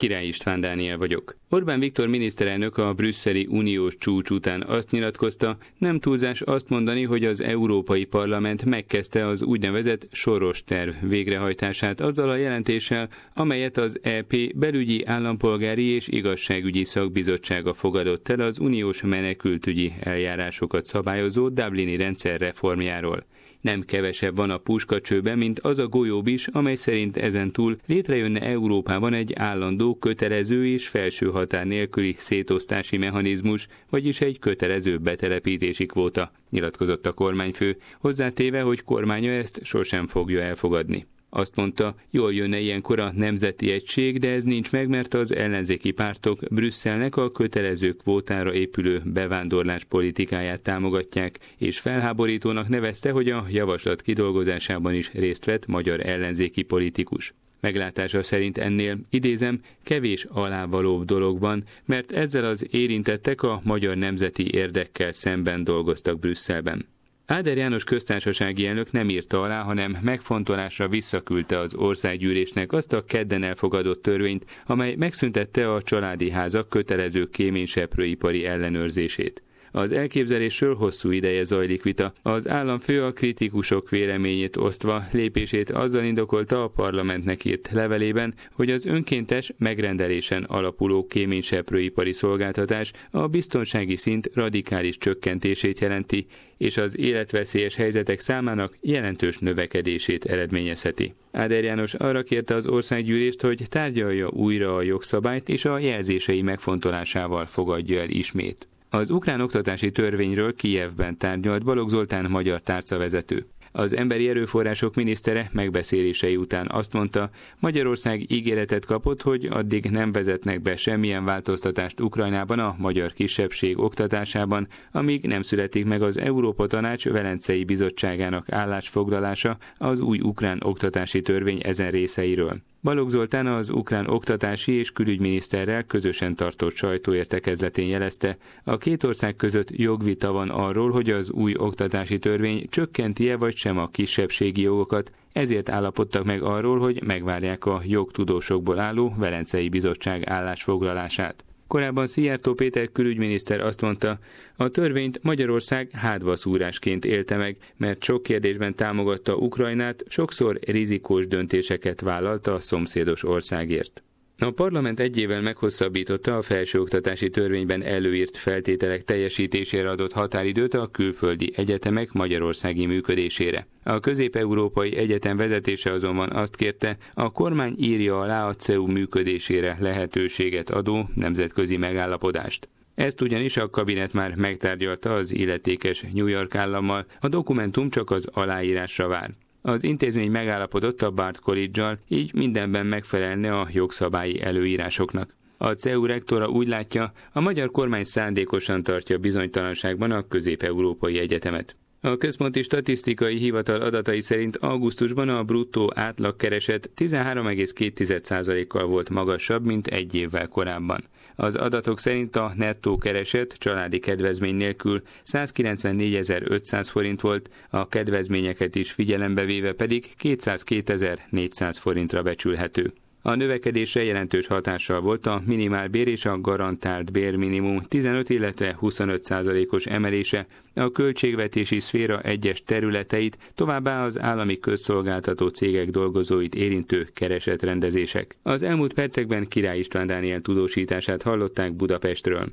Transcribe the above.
Király István Dániel vagyok. Orbán Viktor miniszterelnök a brüsszeli uniós csúcs után azt nyilatkozta, nem túlzás azt mondani, hogy az Európai Parlament megkezdte az úgynevezett soros terv végrehajtását azzal a jelentéssel, amelyet az EP belügyi állampolgári és igazságügyi szakbizottsága fogadott el az uniós menekültügyi eljárásokat szabályozó Dublini rendszer reformjáról. Nem kevesebb van a puskacsőben, mint az a golyóbis, amely szerint ezentúl létrejönne Európában egy állandó, kötelező és felső határ nélküli szétosztási mechanizmus, vagyis egy kötelező betelepítési kvóta, nyilatkozott a kormányfő, hozzátéve, hogy kormánya ezt sosem fogja elfogadni. Azt mondta, jól jönne ilyenkor a nemzeti egység, de ez nincs meg, mert az ellenzéki pártok Brüsszelnek a kötelező kvótára épülő bevándorlás politikáját támogatják, és felháborítónak nevezte, hogy a javaslat kidolgozásában is részt vett magyar ellenzéki politikus. Meglátása szerint ennél, idézem, kevés alávalóbb dolog van, mert ezzel az érintettek a magyar nemzeti érdekkel szemben dolgoztak Brüsszelben. Áder János köztársasági elnök nem írta alá, hanem megfontolásra visszaküldte az országgyűlésnek azt a kedden elfogadott törvényt, amely megszüntette a családi házak kötelező kéményseprőipari ellenőrzését. Az elképzelésről hosszú ideje zajlik vita. Az államfő a kritikusok véleményét osztva lépését azzal indokolta a parlamentnek írt levelében, hogy az önkéntes megrendelésen alapuló kéményseprőipari szolgáltatás a biztonsági szint radikális csökkentését jelenti, és az életveszélyes helyzetek számának jelentős növekedését eredményezheti. Áder János arra kérte az országgyűlést, hogy tárgyalja újra a jogszabályt és a jelzései megfontolásával fogadja el ismét. Az ukrán oktatási törvényről Kijevben tárgyalt Balogh Zoltán magyar tárcavezető. Az emberi erőforrások minisztere megbeszélései után azt mondta, Magyarország ígéretet kapott, hogy addig nem vezetnek be semmilyen változtatást Ukrajnában a magyar kisebbség oktatásában, amíg nem születik meg az Európa Tanács Velencei Bizottságának állásfoglalása az új ukrán oktatási törvény ezen részeiről. Balogh Zoltán az ukrán oktatási és külügyminiszterrel közösen tartott sajtóértekezletén jelezte, a két ország között jogvita van arról, hogy az új oktatási törvény csökkenti-e vagy sem a kisebbségi jogokat, ezért állapodtak meg arról, hogy megvárják a jogtudósokból álló Velencei Bizottság állásfoglalását. Korábban Szijjártó Péter külügyminiszter azt mondta, a törvényt Magyarország hátba szúrásként élte meg, mert sok kérdésben támogatta Ukrajnát, sokszor rizikós döntéseket vállalta a szomszédos országért. A parlament egy évvel meghosszabbította a felsőoktatási törvényben előírt feltételek teljesítésére adott határidőt a külföldi egyetemek magyarországi működésére. A közép-európai egyetem vezetése azonban azt kérte, a kormány írja alá a CEU működésére lehetőséget adó nemzetközi megállapodást. Ezt ugyanis a kabinet már megtárgyalta az illetékes New York állammal, a dokumentum csak az aláírásra vár. Az intézmény megállapodott a Bart college így mindenben megfelelne a jogszabályi előírásoknak. A CEU rektora úgy látja, a magyar kormány szándékosan tartja bizonytalanságban a közép-európai egyetemet. A Központi Statisztikai Hivatal adatai szerint augusztusban a bruttó átlagkereset 13,2%-kal volt magasabb, mint egy évvel korábban. Az adatok szerint a nettó kereset családi kedvezmény nélkül 194.500 forint volt, a kedvezményeket is figyelembe véve pedig 202.400 forintra becsülhető. A növekedésre jelentős hatással volt a minimálbér és a garantált bérminimum 15, illetve 25 százalékos emelése, a költségvetési szféra egyes területeit, továbbá az állami közszolgáltató cégek dolgozóit érintő keresetrendezések. Az elmúlt percekben Király István Dániel tudósítását hallották Budapestről.